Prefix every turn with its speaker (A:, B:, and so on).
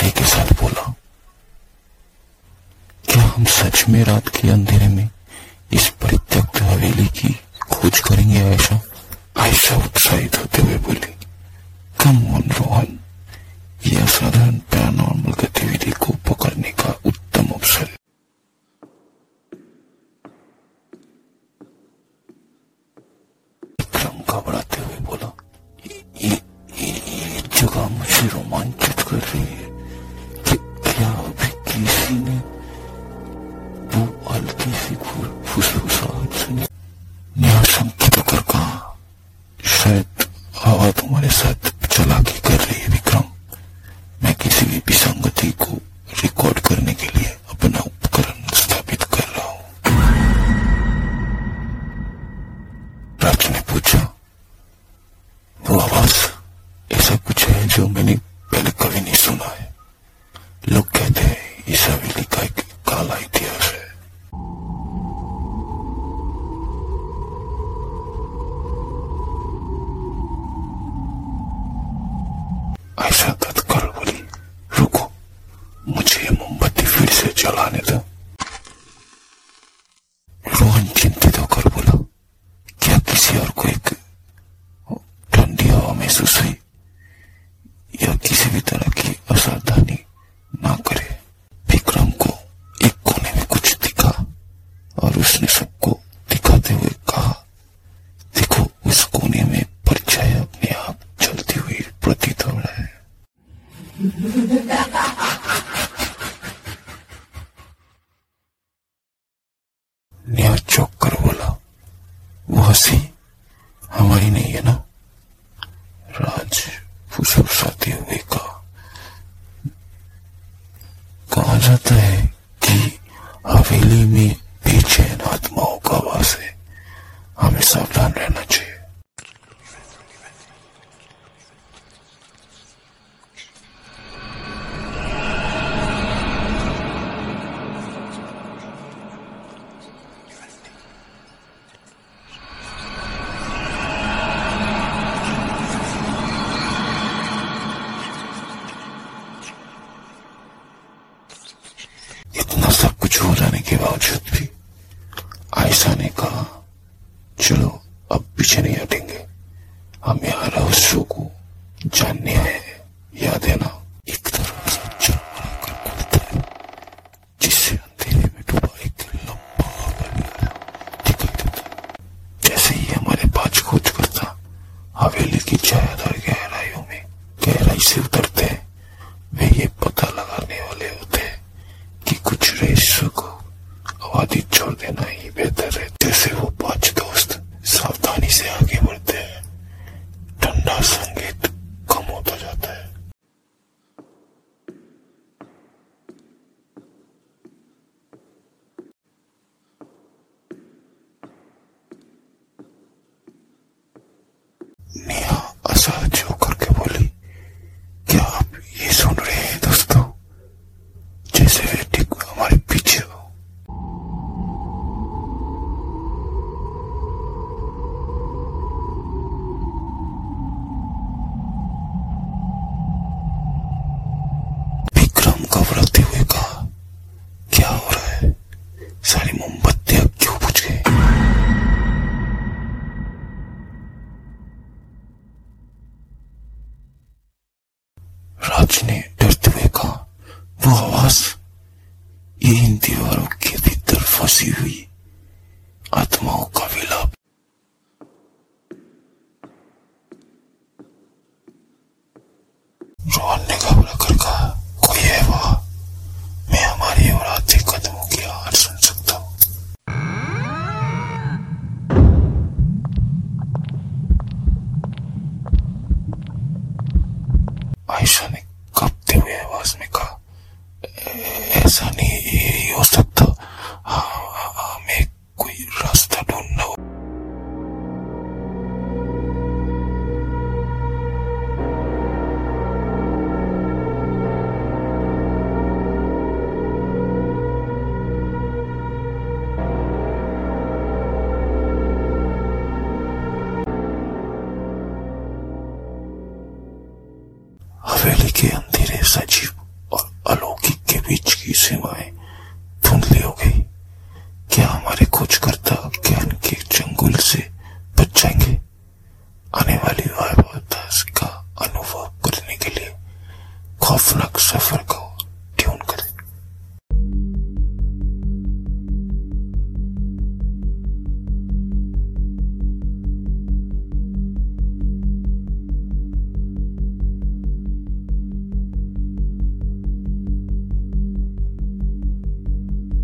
A: श्रद्धे के साथ बोला, क्या हम सच में रात के अंधेरे में इस परित्यक्त हवेली की खोज करेंगे ऐसा? ऐसा उत्साहित होते हुए बोली कम ऑन रोहन यह असाधारण पैरानॉर्मल का तुम्हारे साथ चलाकी कर रही है विक्रम। मैं किसी भी विसंगति को रिकॉर्ड करने के लिए अपना उपकरण स्थापित कर रहा हूँ। राज ने पूछा, वो आवाज़, ऐसा कुछ है जो मैंने ऐसा कर बोली। रुको, मुझे मोमबत्ती फिर से जलाने दो। रोहन चिंतित होकर बोला, क्या किसी और को एक ठंडी हवा महसूस हुई या किसी भी तरह की असावधानी ना करे विक्रम को एक कोने में कुछ दिखा और उसने सबको दिखाते हुए कहा देखो उस कोने में परछाई अपने आप चलती हुई प्रतीत हो रहा है नेहा चौक कर बोला वो हँसी हमारी नहीं है ना? राज फुसफुसाते हुए कहा कहा जाता है कि हवेली में बेचैन आत्माओं का वास है हमें सावधान रहना चाहिए इतना सब कुछ हो जाने के बावजूद भी आयशा ने कहा, चलो, अब पीछे नहीं हटेंगे। हम यहाँ रहस्यों को जानने आए हैं। याद है ना, एक है, जिससे अंधेरे में डूबा एक लंबा दिखाई देता जैसे ही हमारे पास खोज करता, हवेली की छायादार गहराइयों में गहराई से उतरते हैं वे ये पता लगाने वाले होते हैं कि कुछ रहस्यों को आबादी छोड़ देना ही बेहतर है जैसे वो पाँच दोस्त सावधानी से आगे बढ़ते हैं ठंडा संगीत कम होता जाता है नेहा असहज होकर के बोली, क्या आप ये सुन रहे हैं दोस्तों? जैसे वे ठीक हमारे पीछे हो। विक्रम घबराते हुए राज ने डरते हुए कहा वो आवाज़ ये इन दीवारों के भीतर फंसी आयशा ने कांपते हुए आवाज़ में कहा "ऐ- ऐसा नहीं ये हो सकता हाँ, सजीव और अलौकिक के बीच की सीमाएँ धुंधली हो गई क्या हमारे खोजकर्ता ज्ञान के चंगुल से बच जाएँगे? आने वाली वायवादास का अनुभव करने के लिए खौफनाक सफ़र